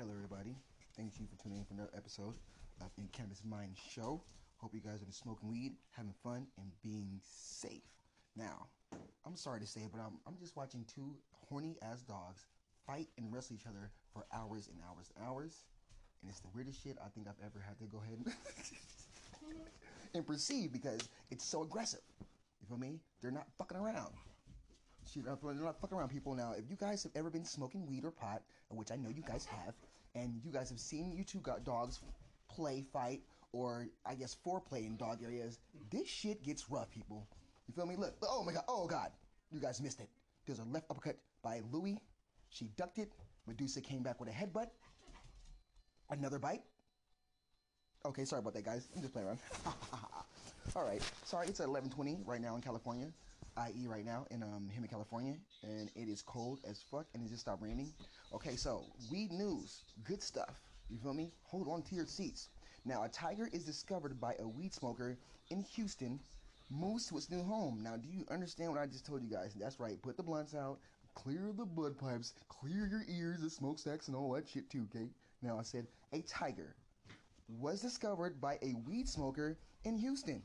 Hello, everybody. Thank you for tuning in for another episode of In Cannabis Mind Show. Hope you guys are smoking weed, having fun, and being safe. Now, I'm sorry to say but I'm, I'm just watching two horny ass dogs fight and wrestle each other for hours and hours and hours. And it's the weirdest shit I think I've ever had to go ahead and, and perceive because it's so aggressive. You feel me? They're not fucking around. They're not fucking around people. Now, if you guys have ever been smoking weed or pot, which I know you guys have, and you guys have seen you two got dogs play, fight, or I guess foreplay in dog areas, this shit gets rough, people. You feel me? Look, oh my god, oh god, you guys missed it. There's a left uppercut by Louie. She ducked it. Medusa came back with a headbutt. Another bite. Okay, sorry about that, guys. I'm just playing around. All right, sorry. It's at 11:20 right now in California, i.e., right now in um Hemet, California, and it is cold as fuck, and it just stopped raining. Okay, so weed news, good stuff. You feel me? Hold on to your seats. Now, a tiger is discovered by a weed smoker in Houston. Moves to its new home. Now, do you understand what I just told you guys? That's right. Put the blunts out, clear the bud pipes, clear your ears, the smokestacks, and all that shit too. Okay. Now, I said a tiger was discovered by a weed smoker in Houston.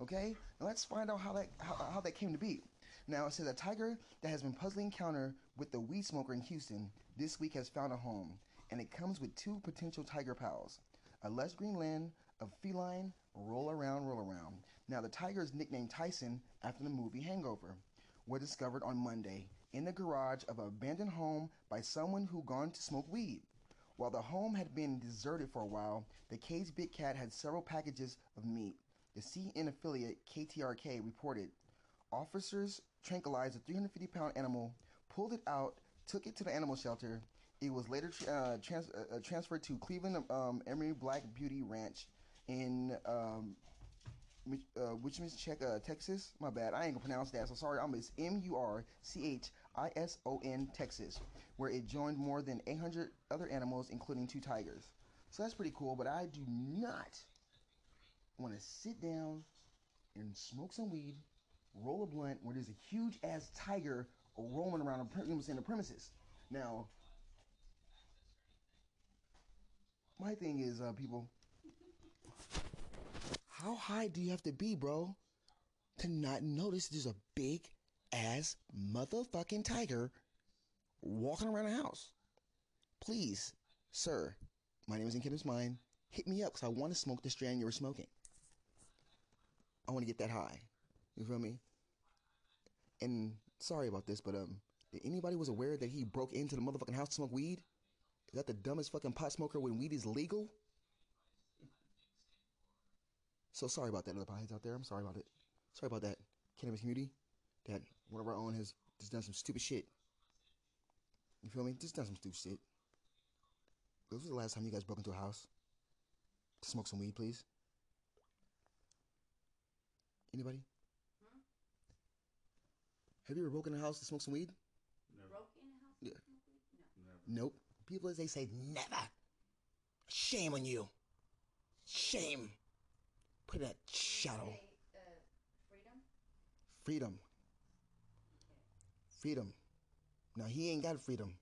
Okay, now let's find out how that how, how that came to be. Now it says a tiger that has been puzzling encounter with the weed smoker in Houston this week has found a home, and it comes with two potential tiger pals. A lush green land of feline roll around, roll around. Now the tiger is nicknamed Tyson after the movie Hangover. Were discovered on Monday in the garage of an abandoned home by someone who gone to smoke weed. While the home had been deserted for a while, the caged big cat had several packages of meat. The CN affiliate KTRK reported officers tranquilized a 350 pound animal, pulled it out, took it to the animal shelter. It was later uh, trans- uh, transferred to Cleveland um, Amory Black Beauty Ranch in um, uh, which means check uh, Texas. My bad, I ain't gonna pronounce that. So sorry. I'm it's M U R C H I S O N Texas, where it joined more than 800 other animals, including two tigers. So that's pretty cool. But I do not want to sit down and smoke some weed, roll a blunt where there's a huge ass tiger roaming around in the premises. Now, my thing is, uh, people, how high do you have to be, bro, to not notice there's a big ass motherfucking tiger walking around the house? Please, sir, my name is In Kiddom's Mind. Hit me up because I want to smoke the strand you were smoking. I want to get that high. You feel me? And sorry about this, but um, did anybody was aware that he broke into the motherfucking house to smoke weed? Is that the dumbest fucking pot smoker when weed is legal? So sorry about that, other potheads out there. I'm sorry about it. Sorry about that cannabis community. That one of our own has just done some stupid shit. You feel me? Just done some stupid shit. When was the last time you guys broke into a house smoke some weed, please? Anybody? Hmm? Have you ever broken in a house to smoke some weed? Never. Broke in a house? Yeah. No. Never. Nope. People as they say never. Shame on you. Shame. Put that shadow. Say, uh, freedom? Freedom. Freedom. Now he ain't got freedom.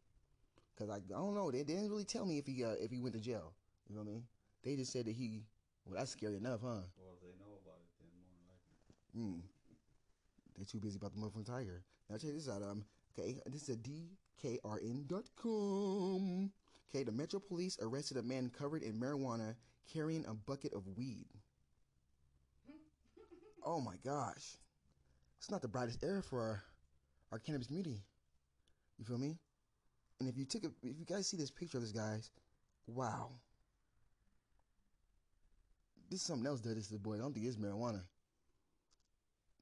Cause I, I don't know. They, they didn't really tell me if he uh, if he went to jail. You know what I mean? They just said that he. Well, that's scary enough, huh? Well, if they know about it, then more than likely. Mm. They're too busy about the motherfucking tiger. Now check this out. Um, okay, this is a DKRN.com. Okay, the Metro Police arrested a man covered in marijuana carrying a bucket of weed. oh my gosh, it's not the brightest era for our, our cannabis community. You feel me? And if you took a, if you guys see this picture of this guys, wow. This is something else that this boy. I don't think it's marijuana.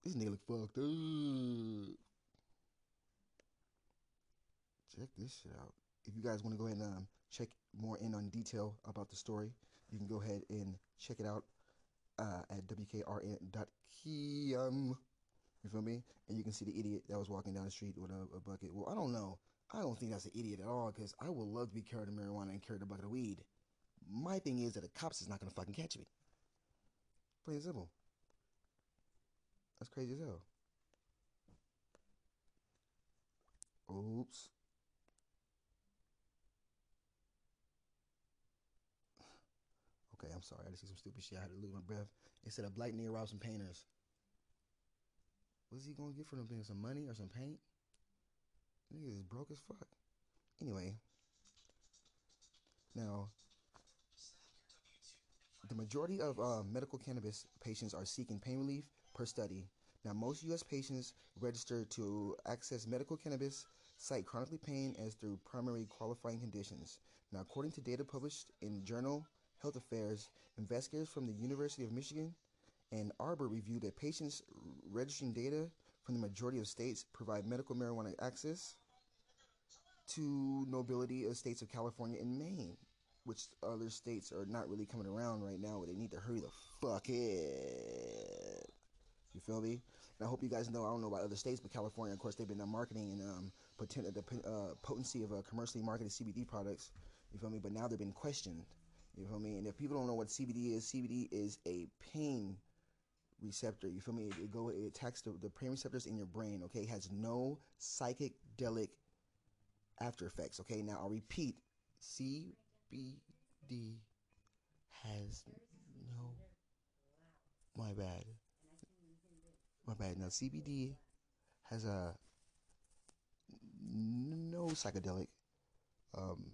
This nigga look fucked up. Check this shit out. If you guys want to go ahead and um, check more in on detail about the story, you can go ahead and check it out uh, at wkrn.com. You feel me? And you can see the idiot that was walking down the street with a, a bucket. Well, I don't know. I don't think that's an idiot at all because I would love to be carrying marijuana and carry a bucket of weed. My thing is that the cops is not going to fucking catch me. Plain and simple. That's crazy as hell. Oops. Okay, I'm sorry. I to see some stupid shit. I had to lose my breath. It said a black nigga robbed some painters. What's he gonna get for them things? Some money or some paint? Niggas is broke as fuck. Anyway, now the majority of uh, medical cannabis patients are seeking pain relief per study. Now, most U.S. patients registered to access medical cannabis cite chronically pain as their primary qualifying conditions. Now, according to data published in Journal Health Affairs, investigators from the University of Michigan Ann Arbor reviewed that patients registering data from the majority of states provide medical marijuana access to nobility of states of California and Maine, which other states are not really coming around right now. They need to hurry the fuck it. You feel me? And I hope you guys know. I don't know about other states, but California, of course, they've been uh, marketing and um, poten- the uh, potency of uh, commercially marketed CBD products. You feel me? But now they've been questioned. You feel me? And if people don't know what CBD is, CBD is a pain receptor. You feel me? It, it go it attacks the, the pain receptors in your brain. Okay, it has no psychedelic after effects. Okay, now I'll repeat: CBD has no. My bad. My bad. Now CBD has a no psychedelic um,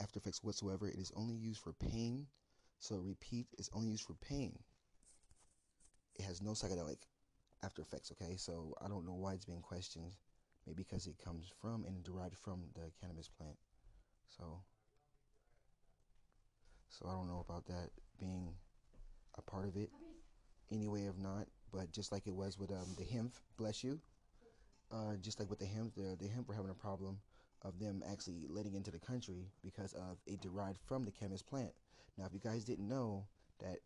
after effects whatsoever. It is only used for pain. So repeat: it's only used for pain. It has no psychedelic after effects. Okay, so I don't know why it's being questioned. Maybe because it comes from and derived from the cannabis plant. So, so I don't know about that being a part of it. Anyway, if not, but just like it was with um, the hemp, bless you. Uh, just like with the hemp, the, the hemp were having a problem of them actually letting into the country because of it derived from the cannabis plant. Now, if you guys didn't know that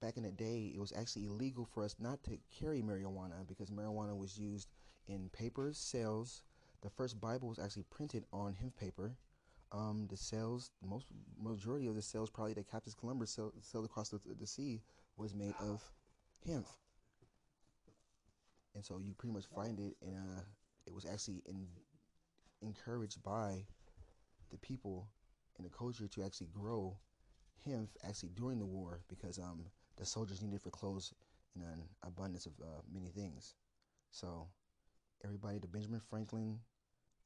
back in the day, it was actually illegal for us not to carry marijuana because marijuana was used in papers, sales. The first Bible was actually printed on hemp paper. Um, the sales, most majority of the sales, probably that Captain Columbus sailed, across the, the sea, was made of hemp. And so you pretty much find it and a. It was actually in, encouraged by the people in the culture to actually grow hemp actually during the war because um the soldiers needed for clothes and an abundance of uh, many things. So everybody, the Benjamin Franklin,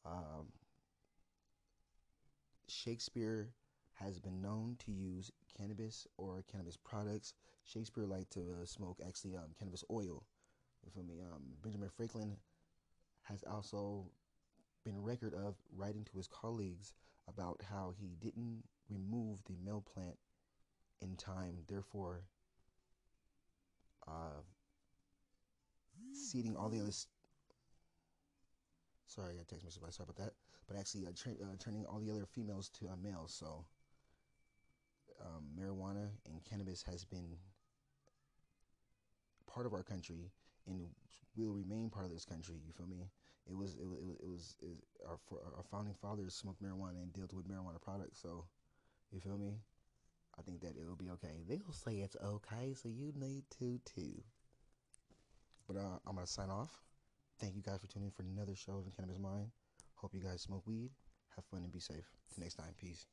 um, Shakespeare has been known to use cannabis or cannabis products. Shakespeare liked to uh, smoke actually um, cannabis oil. You feel me? Um, Benjamin Franklin has also been record of writing to his colleagues about how he didn't remove the male plant in time, therefore uh, seeding all the other. Sorry, I got text message. Sorry about that. But actually, uh, tra- uh, turning all the other females to uh, males. So, um, marijuana and cannabis has been part of our country and will remain part of this country. You feel me? It was it was it was, it was, it our our founding fathers smoked marijuana and dealt with marijuana products. So, you feel me? I think that it'll be okay. They'll say it's okay, so you need to too. But uh, I'm gonna sign off. Thank you guys for tuning in for another show of Cannabis Mind. Hope you guys smoke weed, have fun, and be safe. Till next time, peace.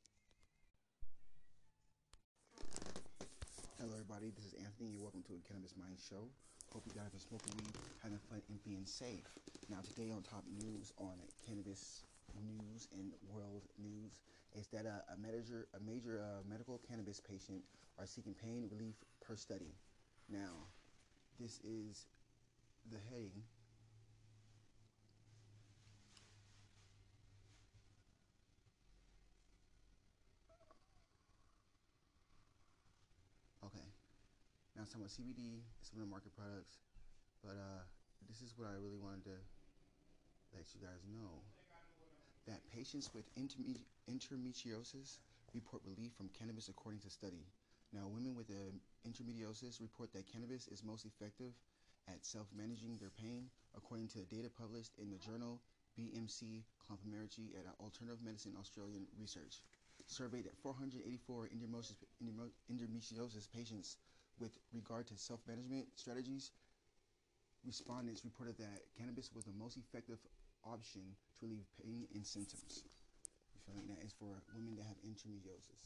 Hello, everybody. This is Anthony. You're welcome to a Cannabis Mind show. Hope you guys are smoking weed, having fun, and being safe. Now, today on top news on cannabis news and world news is that uh, a major, a major uh, medical cannabis patient are seeking pain relief per study. Now, this is the heading. Okay. Now, some of CBD, some of the market products, but uh, this is what I really wanted to let you guys know that patients with interme- endometriosis report relief from cannabis according to study. Now, women with uh, endometriosis report that cannabis is most effective at self-managing their pain, according to data published in the journal BMC Complementary at Alternative Medicine Australian Research. Surveyed at 484 endometriosis patients with regard to self-management strategies, respondents reported that cannabis was the most effective option to relieve pain and symptoms. You feel me? That is for women that have endometriosis.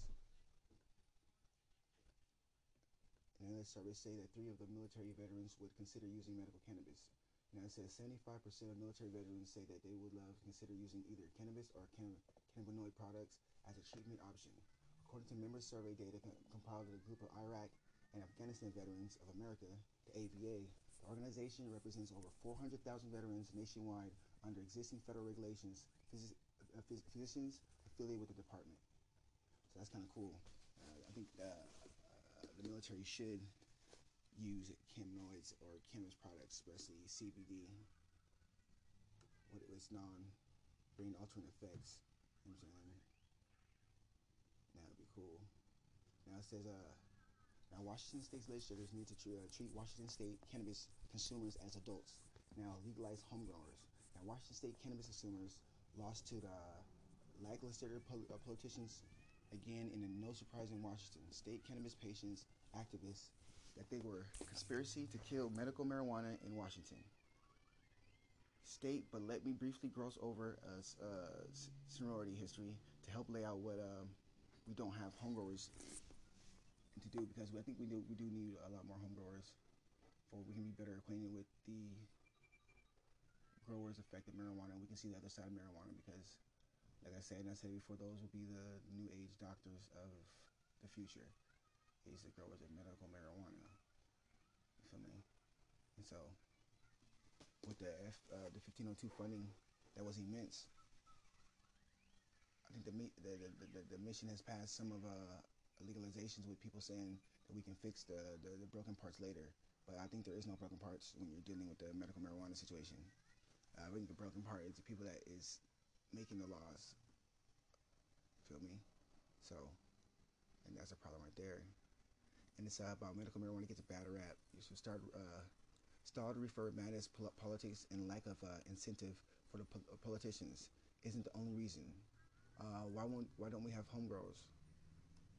Now, the surveys say that three of the military veterans would consider using medical cannabis. Now, it says 75% of military veterans say that they would love to consider using either cannabis or canna- cannabinoid products as a treatment option. According to member survey data com- compiled by a group of Iraq and Afghanistan Veterans of America, the AVA, the organization represents over 400,000 veterans nationwide under existing federal regulations, phys- uh, phys- physicians affiliated with the department. So that's kind of cool. Uh, I think uh, uh, the military should use cannabinoids or cannabis products, especially CBD, what its non brain altering effects. You know what I'm saying? That would be cool. Now it says, uh, now Washington State's legislators need to tr- uh, treat Washington State cannabis consumers as adults. Now legalize home growers. Now Washington State cannabis consumers lost to the lackluster pol- uh, politicians again in a no surprise in Washington. State cannabis patients, activists, that they were conspiracy to kill medical marijuana in Washington. State, but let me briefly gloss over uh, s- sorority history to help lay out what um, we don't have homegrowers to do because I think we do we do need a lot more homegrowers, for we can be better acquainted with the growers affected marijuana. And we can see the other side of marijuana because, like I said, and I said before, those will be the new age doctors of the future. Is the growers of medical marijuana. You feel me? And so, with the F, uh, the 1502 funding, that was immense. I think the, the, the, the, the mission has passed some of uh, legalizations with people saying that we can fix the, the, the broken parts later. But I think there is no broken parts when you're dealing with the medical marijuana situation. Uh, I think the broken part is the people that is making the laws. Feel me? So, and that's a problem right there. And it's uh, about medical marijuana gets a bad rap. You should start uh, to Reefer Madness, pol- politics, and lack of uh, incentive for the pol- politicians isn't the only reason. Uh, why won't why don't we have home growers?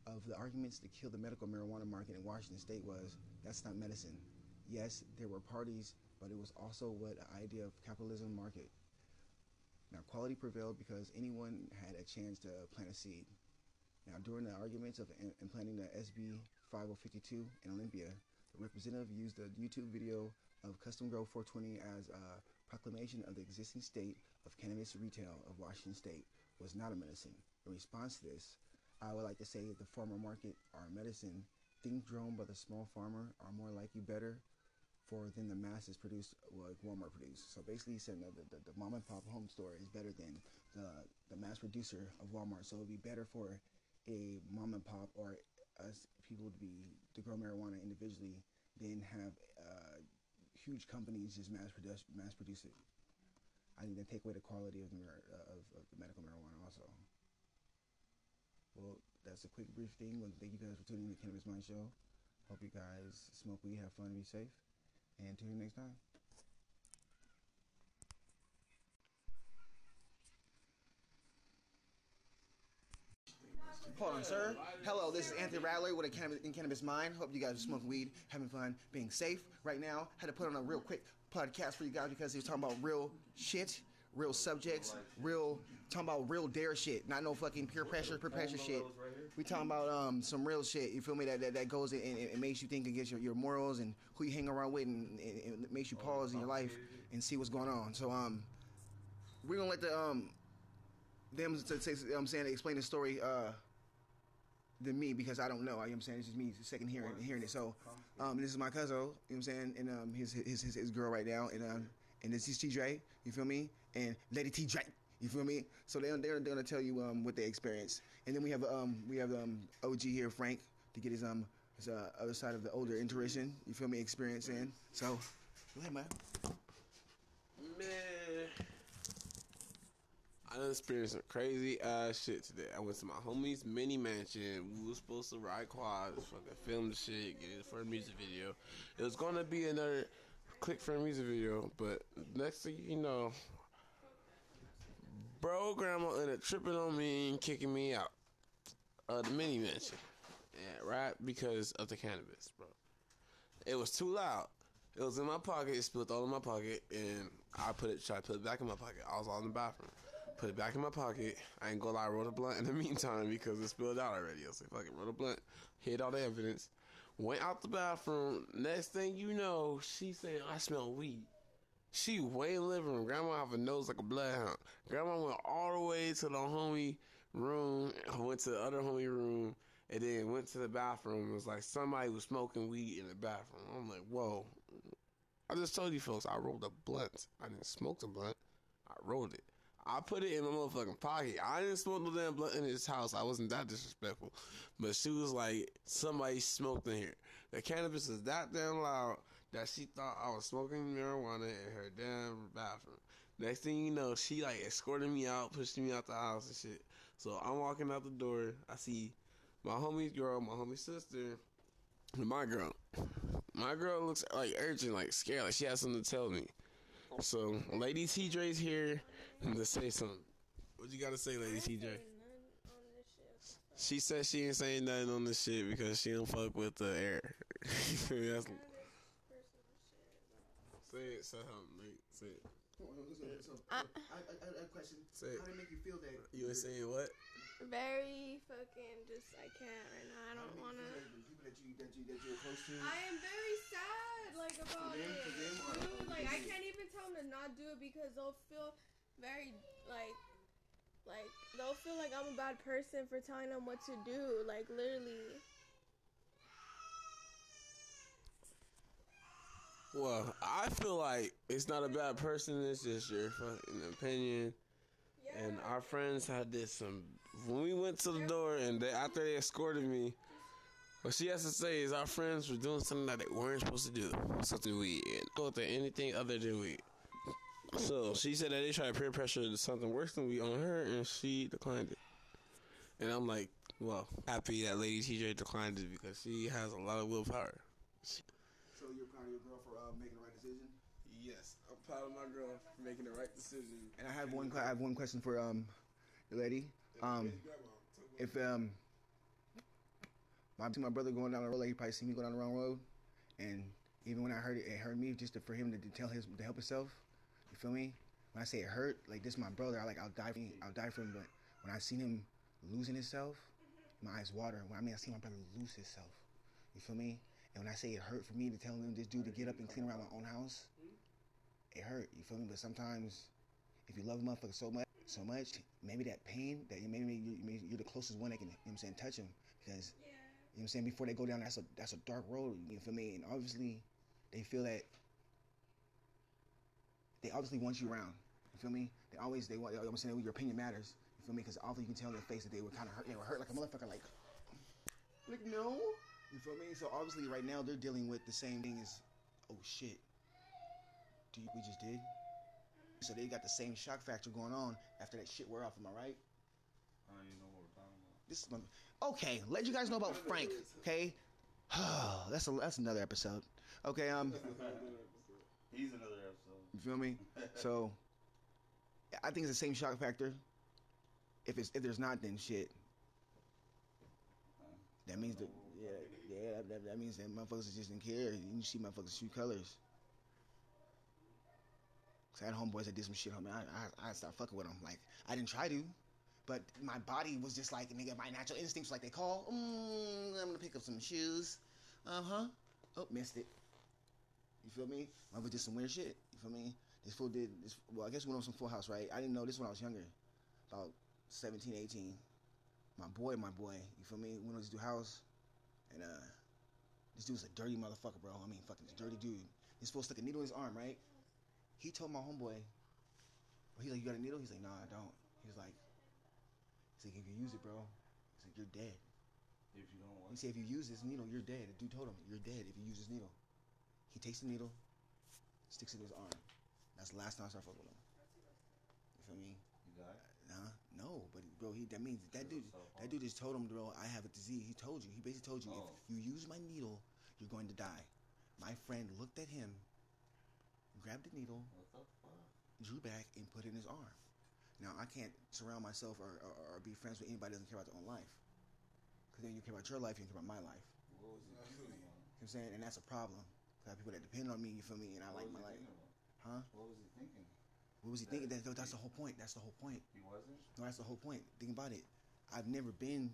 Of the arguments to kill the medical marijuana market in Washington State was that's not medicine. Yes, there were parties, but it was also what the idea of capitalism market. Now quality prevailed because anyone had a chance to plant a seed. Now, during the arguments of im- implanting the SB 5052 in Olympia, the representative used a YouTube video of Custom Grow 420 as a proclamation of the existing state of cannabis retail of Washington State was not a medicine. In response to this, I would like to say the farmer market a medicine. Things grown by the small farmer are more likely better for than the masses produced like Walmart produced. So basically, he said that the, the, the mom and pop home store is better than the the mass producer of Walmart. So it'd be better for a mom and pop or us people to be to grow marijuana individually than have uh, huge companies just mass produce mass produce it. I think they take away the quality of the uh, of, of the medical marijuana also. Well, that's a quick brief thing. Well, thank you guys for tuning in to Cannabis Mind Show. Hope you guys smoke weed, have fun, be safe, and tune in next time. Hold on, sir. Hello, this is Anthony Rattler with a cannabis, in Cannabis Mind. Hope you guys are smoking weed, having fun, being safe. Right now, had to put on a real quick podcast for you guys because he was talking about real shit, real subjects, real talking about real dare shit, not no fucking peer pressure, peer pressure shit. We talking about um some real shit. You feel me? That that, that goes in and it, makes you think against your, your morals and who you hang around with, and it, makes you pause in your life and see what's going on. So um, we're gonna let the um them to say, I'm saying explain the story uh than me because I don't know. I am saying it's just me second hearing hearing it. So um this is my cousin, you know what I'm saying, and um his his his, his girl right now and um and this is TJ. You feel me? And Lady TJ. You feel me? So they're, they're, they're gonna tell you um, what they experienced, and then we have um we have um OG here Frank to get his um his uh, other side of the older intuition. You feel me? Experience in. So go ahead, man. Man, I done experienced some crazy ass shit today. I went to my homie's mini mansion. We was supposed to ride quads, fucking film the shit, get it for a music video. It was gonna be another click for a music video, but next thing you know, bro, grandma ended up tripping on me and kicking me out of the mini mansion. Yeah, right because of the cannabis, bro. It was too loud. It was in my pocket. It spilled all in my pocket, and I put it. Tried to put it back in my pocket. I was all in the bathroom. Put it back in my pocket. I ain't gonna lie. I rolled a blunt in the meantime because it spilled out already. I was like, "Fuck it, roll a blunt." Hid all the evidence. Went out the bathroom. Next thing you know, she saying I smell weed. She way living room. Grandma have a nose like a bloodhound. Grandma went all the way to the homie room. Went to the other homie room. And then went to the bathroom. It was like somebody was smoking weed in the bathroom. I'm like, whoa. I just told you folks, I rolled a blunt. I didn't smoke the blunt. I rolled it. I put it in my motherfucking pocket. I didn't smoke no damn blunt in his house. I wasn't that disrespectful. But she was like, somebody smoked in here. The cannabis is that damn loud that she thought I was smoking marijuana in her damn bathroom. Next thing you know, she like escorted me out, pushed me out the house and shit. So I'm walking out the door. I see my homie's girl, my homie's sister, and my girl. My girl looks like urgent, like scared, like she has something to tell me. So, Lady TJ's here to say something. What you gotta say, Lady TJ? She said she ain't saying nothing on this shit because she don't fuck with the air. That's, say it, say something, Nate. Say it. So, I, I, I had a question. Say it. How did it make you feel that You were saying what? Very fucking just I can't right now. I don't wanna. people that you that you that you're close to? I am very sad like about them, it. them, Dude, like I can't even tell them to not do it because they'll feel very like like they'll feel like I'm a bad person for telling them what to do. Like literally. Well, I feel like it's not a bad person. It's just your fucking opinion. Yeah. And our friends had this some. When we went to the door and they, after they escorted me, what she has to say is our friends were doing something that they weren't supposed to do. Something weird. Go to anything other than weed. So she said that they tried peer pressure to something worse than we on her, and she declined it. And I'm like, well, happy that Lady TJ declined it because she has a lot of willpower. So you're proud of your girl for uh, making the right decision. Yes, I'm proud of my girl for making the right decision. And I have one. I have one question for um, the lady. Um, if um, my my brother going down the road, like he probably see me go down the wrong road, and even when I heard it, it hurt me just to, for him to, to tell his to help himself. Feel me? When I say it hurt, like this, is my brother. I like I'll die for him. I'll die for him. But when I seen him losing himself, my eyes water. When I mean I see my brother lose himself. You feel me? And when I say it hurt for me to tell him this dude to get up and clean around my own house, it hurt. You feel me? But sometimes, if you love a motherfucker so much, so much, maybe that pain that you maybe you, you're the closest one that can, you know what I'm saying, touch him because you know what I'm saying before they go down, that's a that's a dark road. You feel me? And obviously, they feel that they obviously want you around. You feel me? They always they want. I'm saying your opinion matters. You feel me? Because obviously you can tell in their face that they were kind of hurt. They were hurt like a motherfucker. Like, like no. You feel me? So obviously right now they're dealing with the same thing as, oh shit. Do you, we just did? So they got the same shock factor going on after that shit wear off. Am I right? I don't even know what we're talking about. This is my, okay. Let you guys know about Frank. Okay, that's a that's another episode. Okay, um, He's another. You feel me? So, I think it's the same shock factor. If it's if there's not, then shit. That means that yeah yeah that, that, that means that motherfuckers just didn't care. You see motherfuckers shoot colors. Cause I had homeboys that did some shit on me. I I, I stopped fucking with them. Like I didn't try to. But my body was just like, nigga, my natural instincts, like they call, mm, I'm gonna pick up some shoes. Uh huh. Oh, missed it. You feel me? I did some weird shit. Feel me? This fool did this. Well, I guess we went on some Full House, right? I didn't know this when I was younger, about 17, 18. My boy, my boy. You feel me? Went on this dude house, and uh, this dude's a dirty motherfucker, bro. I mean, fucking dirty dude. This fool stuck a needle in his arm, right? He told my homeboy, he's like, you got a needle? He's like, nah, I don't. He's like, he's like, if you use it, bro, he's like, you're dead. If you don't He said, if you use this needle, you're dead. The dude told him, you're dead if you use this needle. He takes the needle, sticks it in his arm. That's the last time I started fucking with him. You feel me? you die. Nah, no, but bro, he that means that dude, that dude just told him, bro, I have a disease. He told you. He basically told you, Oh. if you use my needle, you're going to die. My friend looked at him, grabbed the needle, the drew back, and put it in his arm. Now I can't surround myself or, or, or be friends with anybody that doesn't care about their own life. Because then you care about your life, you don't care about my life. What was he? You know what I'm saying? And that's a problem. 'Cause I have people that depend on me, you feel me? And I What like my life. Huh? What was he thinking? What was he thinking? That, that's the whole point. That's the whole point. He wasn't? No, that's the whole point. Think about it. I've never been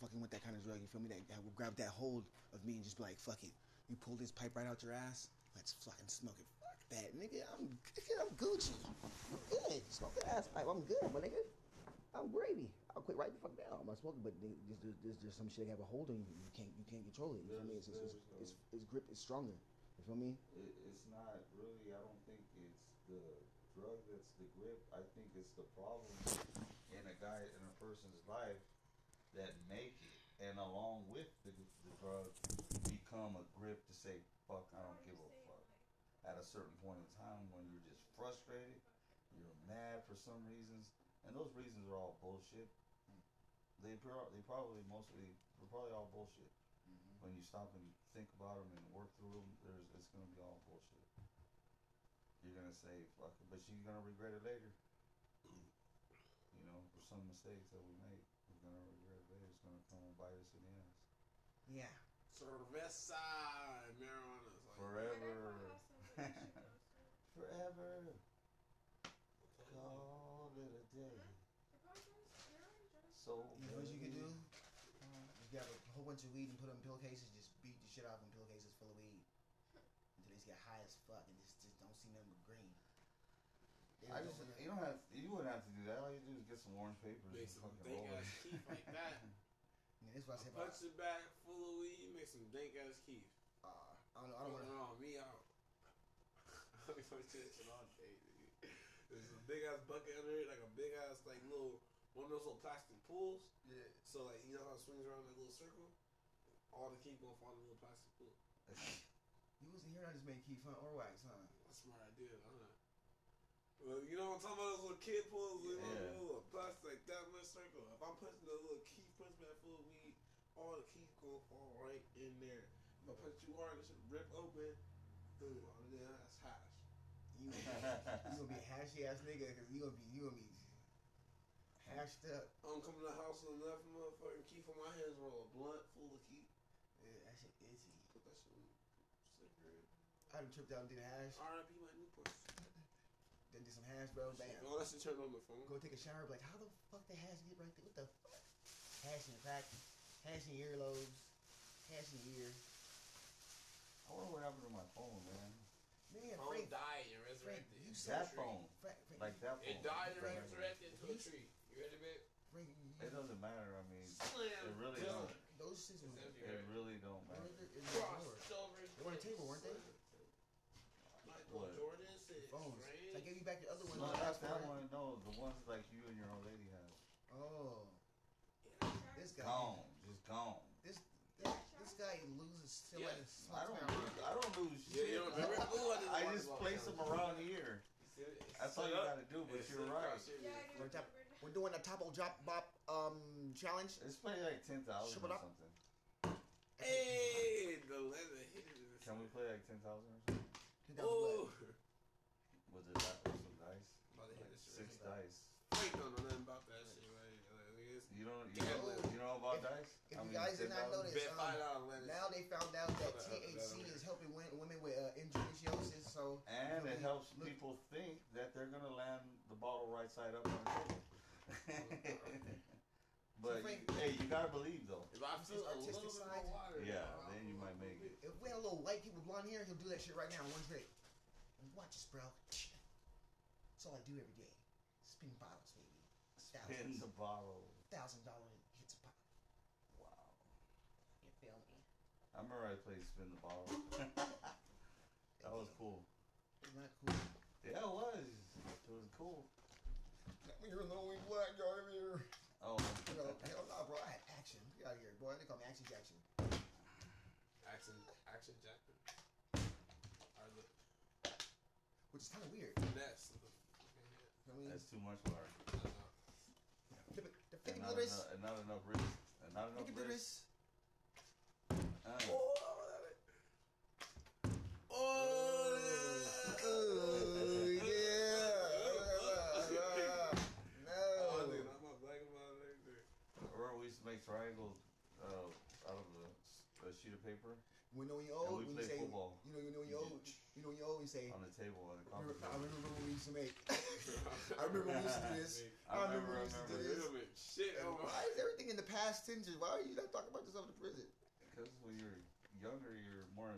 fucking with that kind of drug. You feel me? That, that will grab that hold of me and just be like, fuck it. You pull this pipe right out your ass. Let's fucking smoke it. Fuck that, nigga. I'm nigga, I'm Gucci. I'm good. Smoke that ass pipe. I'm good, my nigga. I'm gravy. I'll quit right the fuck down. I'm not smoking, but there's, there's, there's, there's some shit that have a hold on you. You can't you can't control it. You feel me? It's, it's, it's, it's, its grip is stronger. You feel me? It, it's not really. I don't think it's the drug that's the grip. I think it's the problem in a guy in a person's life that make it, and along with the, the drug, become a grip to say, "Fuck, I don't give a fuck." At a certain point in time, when you're just frustrated, you're mad for some reasons, and those reasons are all bullshit. They pro- they probably mostly they're probably all bullshit mm-hmm. when you stop and think about them and work through them, there's it's gonna be all bullshit. You're gonna say fuck it, but you're gonna regret it later. You know, for some mistakes that we make, we're gonna regret it later. It's gonna come and bite us in the ass. Yeah. Cerveza, marijuana. is like- Forever, Forever. forever. Call it a day. So You know what you can do? You grab a whole bunch of weed and put them in pillowcases. Just beat the shit out of them pillowcases full of weed until they just get high as fuck and just, just don't see nothing but green. They I was just over you don't have you wouldn't have to do that. All you do is get some orange papers Make and some fucking dank roll it. ass keef like that. Yeah, that's what I A said punch it back full of weed, make some dank ass keef. Uh, I don't know. I don't want to. Fucking on me out. I be putting shit shit all day. There's a big ass bucket under it, like a big ass like little one of those little plastic pools. Yeah. So like you know how it swings around that little circle? All the keef gonna fall in the little plastic pool. You wasn't here. I just made Keith Hunt or wax, huh? That's a smart idea, I know. Well, you know what I'm talking about? Those little kid pools, with Yeah. little, little plastic like that much circle. If I'm pushing the little keef punch back full of weed, all the keef gonna fall right in there. If I punch you hard, it should rip open. Boom, all of that, that's hash. You, you gonna be a hashy ass nigga because you gonna be you gonna be hashed up. I'm coming to the house with enough motherfucking keef on my hands, roll a blunt full of keef. Yeah, that shit itchy. Put that shit in cigarette. I done tripped out and did a hash. R.I.P. my Newport. Then did some hash, bro. Bam. Oh, that shit turned on the phone. Go take a shower. Be like, how the fuck the hash get right there? What the fuck? Hash in the pack. Hash in earlobes. Hash in ear. I wonder what happened to my phone, man. Man, Phone Frank. died and Frank, resurrected. you into said a That phone, Frank, Frank, like that phone. It died and resurrected into a tree. You ready, babe? Frank, It doesn't matter. I mean, Slam it really dunk. don't. those shits was. It's It right? really don't matter. is it? In the over. They were on the table, weren't they? Michael What? Jordan said, Phones. "Strange." I gave you back the other one. No, you not asked for that one. No, the ones like you and your old lady have. Oh, this guy. Gone, just gone. This this, this guy loses so Yeah. much. so I don't. Lose, I don't lose Yeah, shit. you don't remember? Ooh, I I just place them around here. See it? It's That's all you gotta do. But It's you're right. Yeah, I We're, do tap- remember. we're doing a Topo Drop Bop um challenge. It's probably like ten thousand or up. something. Hey, the leather hit it in the Can we play like ten thousand or something? Think that was Oh, what? Was it that or some dice? about to hit this shit. Six dice. Frank don't know nothing about that shit, right? Like, You don't. You know, you know about If- dice? if you guys did not 10,000? know this, um, five dollar lettuce. Now they found out that Hold on, hold on, THC is helping women, women with uh, endometriosis. So And it helps look- people think that they're gonna land the bottle right side up on the table. but you, hey, you gotta believe though. If I feel a artistic little bit side? more water, Yeah, I'll- then you might make it. if we had a little white people blonde hair, he'll do that shit right now in one trick. And watch this, bro. That's all I do every day. Spin bottles, baby. Spin the bottle. Thousand dollar hits a pop. Wow. You feel me? I remember I played spin the bottle. that was cool. Isn't that cool? Yeah, it was. It was cool. You're the only black guy here. Oh, You know, hell no, bro. I had action. Get out of here, boy. They call me Action Jackson. Action, action, Jackman. Or the Which is kind of weird. finesse of the fucking hit. I mean, that's too much water. I don't know. the, the And fifty not, liters. enough, and not enough wrist. And not You enough can do wrist. this. Uh, Oh, Oh, yeah. Oh, No. dude, I'm not black about it right there. or we used to make triangles uh, out of a, a sheet of paper When you know when you're And old, we when you played say, football. you know, you know when you're old, you know when you're old, you say, on the table on the I remember, I remember when we used to make. I remember when we used to do this. I remember, I we used to do this. Wait a Shit, And oh why is everything in the past tense. Why are you not talking about yourself in the prison? Because when you're younger, you're more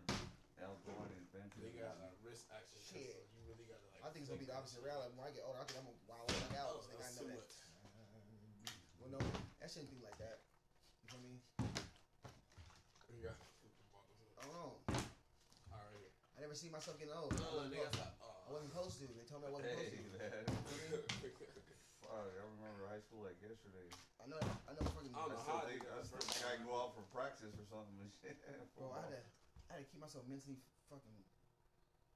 outgoing and adventurous. They got uh, wrist action. so Shit. You really gotta like. I think it's gonna be the opposite route. Like, when I get older, I think I'm gonna wild like out. Oh, I think I know that. much. Well, no, that shouldn't be like that. You feel me? You got flip the bottles I up. don't know. Alright. I never see myself getting old. I Oh, wasn't, they got. I wasn't supposed to. They told me I wasn't Hey, supposed to. man. Fuck, I remember high school like yesterday. I know. I know. Fucking. I don't I know still think, I got still first think I go out for practice or something and shit. Bro, I had to. I had to keep myself mentally fucking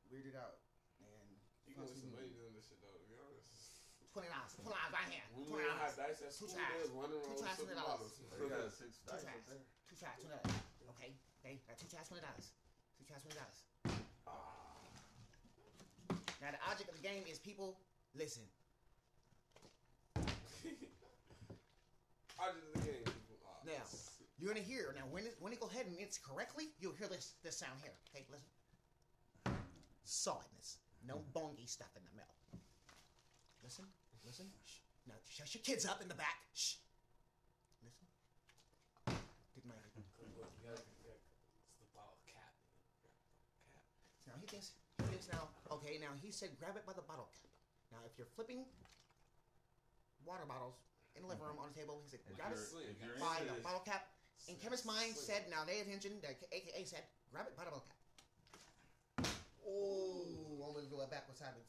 weirded out. And You can win some money doing this shit though, to be honest. twenty dollars. Twenty dollars right here. Twenty dollars. dice at Two school, tries. they was Two around tries, $20. bottles. Oh, you got six Two dice up tries. there. Two tries. Twenty dollars. Okay. Okay. Got two tries. Twenty dollars. Two tries. Twenty dollars. Now the object of the game is people listen. I just the game. people. Ah, Now, You're gonna hear now when it when it go ahead and it's correctly, you'll hear this this sound here. Okay, listen. Solidness. No bongy stuff in the middle. Listen, listen. Shh. Now shut your kids up in the back. Shh. Listen. Did my Look, you gotta- you gotta- It's the bottle cap. Cap. now he thinks now. Okay, now he said grab it by the bottle cap. Now if you're flipping water bottles in the living room on the table, he said grab it you're, if you're by the bottle cap. In Kevin's mind said, now they attention, that AKA said, grab it by the bottle cap. Oh, I'm gonna do it backwards sideways.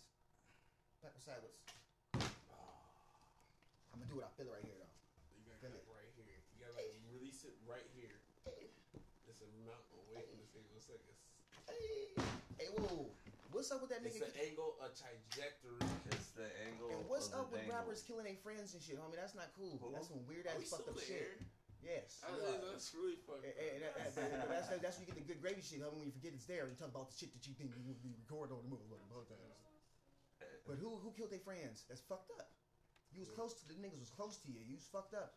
Backwards sideways. Ah. I'm gonna do it. I feel it right here though. You gotta Feel it. right here. You gotta like release it right here. It's a mountain away from the thing. Looks like it's. Hey, hey, whoa. What's up with that nigga? It's nigga? the angle, a trajectory. it's the angle. and what's of up the with dangle. rappers killing their friends and shit, homie? That's not cool. Who? That's some weird ass fucked up there? shit. Yes. That we that's really fucked And, up. and that's, that's when you get the good gravy shit, homie. When you forget it's there, and you talk about the shit that you think you would be recorded on the movie. But who who killed their friends? That's fucked up. You was close to the niggas was close to you. You was fucked up.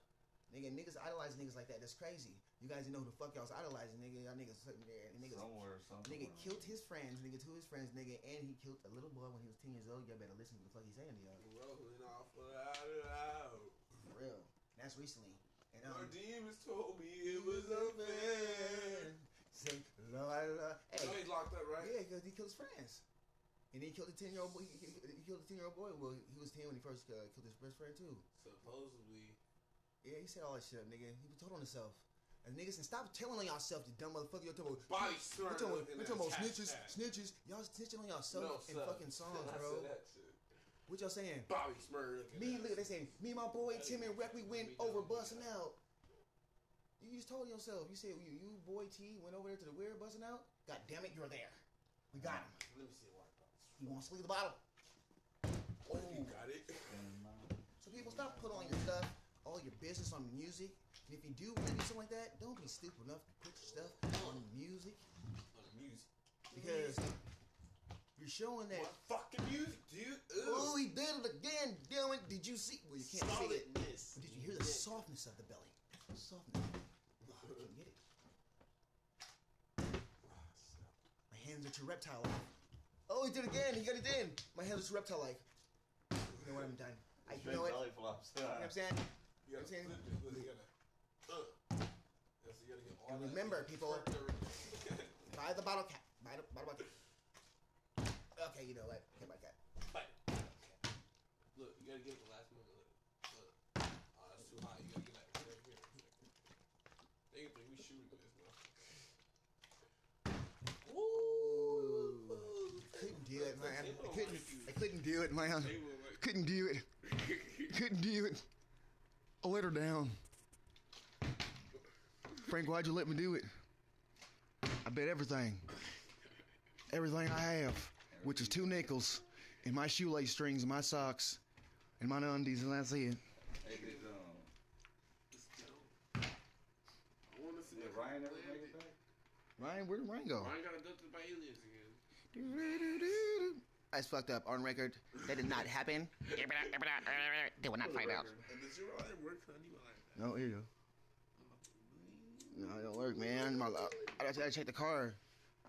Nigga, niggas idolize niggas like that. That's crazy. You guys didn't know who the fuck y'all was idolizing, nigga. Y'all niggas sitting there. And niggas, Somewhere, something. nigga killed his friends, nigga, two of his friends, nigga, and he killed a little boy when he was 10 years old. Y'all better listen to the fuck he's saying to y'all. Rolling off without it out. For real. That's recently. And Our um, demons told me it was unfair. Say, Lord, Lord. You Hey, know he's locked up, right? Yeah, because he killed his friends. And he killed a 10 year old boy. He, he, he killed a 10 year old boy. Well, he was 10 when he first uh, killed his best friend, too. Supposedly. Yeah, he said all that shit up, nigga. He was told on himself. And niggas, and stop telling on yourself, you dumb motherfucker. You're talking about, Body you're talking about, you're talking about snitches, snitches. Y'all snitching on yourself No, in fucking songs, bro. said that shit. What y'all saying? Bobby Smurr Me, at look, they saying, me and my boy Tim and Rec, we went over busting out. You just told yourself. You said you, you boy T went over there to the weird busting out. God damn it, you're there. We got him. Let me see what I got. He wants to leave the bottle. Oh, You got it. So people stop putting on your stuff, all your business on music. And if you do want to do something like that, don't be stupid enough to put your stuff on music On music. because you're showing that. What fucking music, dude? Oh, he did it again. Damn it! Did you see? Well, you can't see it. But did you hear the softness of the belly? Softness. Oh, I can't get it. My hands are too reptile like. Oh, he did it again. He got it in. My hands are too reptile like. You know what? I'm done. I, you know what? belly flops. You know what I'm saying? You gotta I'm saying- flip it. Look, you gotta. Uh. Yes, you gotta get all And that- remember, people- Buy the bottle cap. Buy the bottle cap. Okay, you know what? Okay, my cat. Bite. Look, you gotta get the last one. Look. Look. Oh, that's too high. You gotta get that right here. They think we shooting this now. Ooh. Couldn't do it, man. I couldn't. I couldn't do it, man. Couldn't do it. Couldn't do it. I let her down. Frank, why'd you let me do it? I bet everything. Everything I have, which is two nickels, and my shoelace strings, and my socks, and my undies, and that's it. Hey, did, um, It's dope. I wanna see did Ryan ever make it back? Ryan, where did Ryan go? Ryan got abducted by aliens again. That's fucked up. On record, that did not happen. They will not find out. And the zero work, honey. You like that? No, here you go. No, it don't work, man. My, I, I, I checked the car.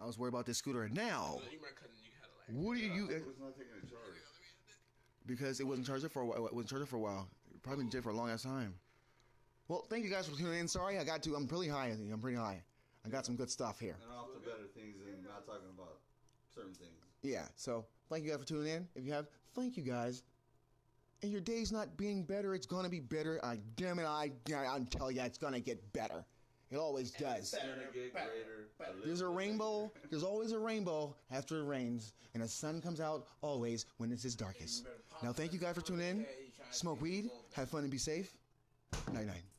I was worried about this scooter. Now, Look, you might cut and you had to like. what do you? You think it was eh, not taking a charge. because it wasn't charged for a while. It wasn't charged for a while. Probably been dead for a long ass time. Well, thank you guys for tuning in. Sorry, I got to. I'm pretty high. I I'm pretty high. I got some good stuff here. And off to better things and not talking about certain things. Yeah. So thank you guys for tuning in. If you have, thank you guys. And your day's not being better. It's gonna be better. I damn it. I I'm telling you, it's gonna get better. It always does. It's gonna get greater. There's a rainbow. There's always a rainbow after it rains, and the sun comes out always when it's its darkest. Now, thank you guys for tuning in. Smoke weed, have fun, and be safe. Night night.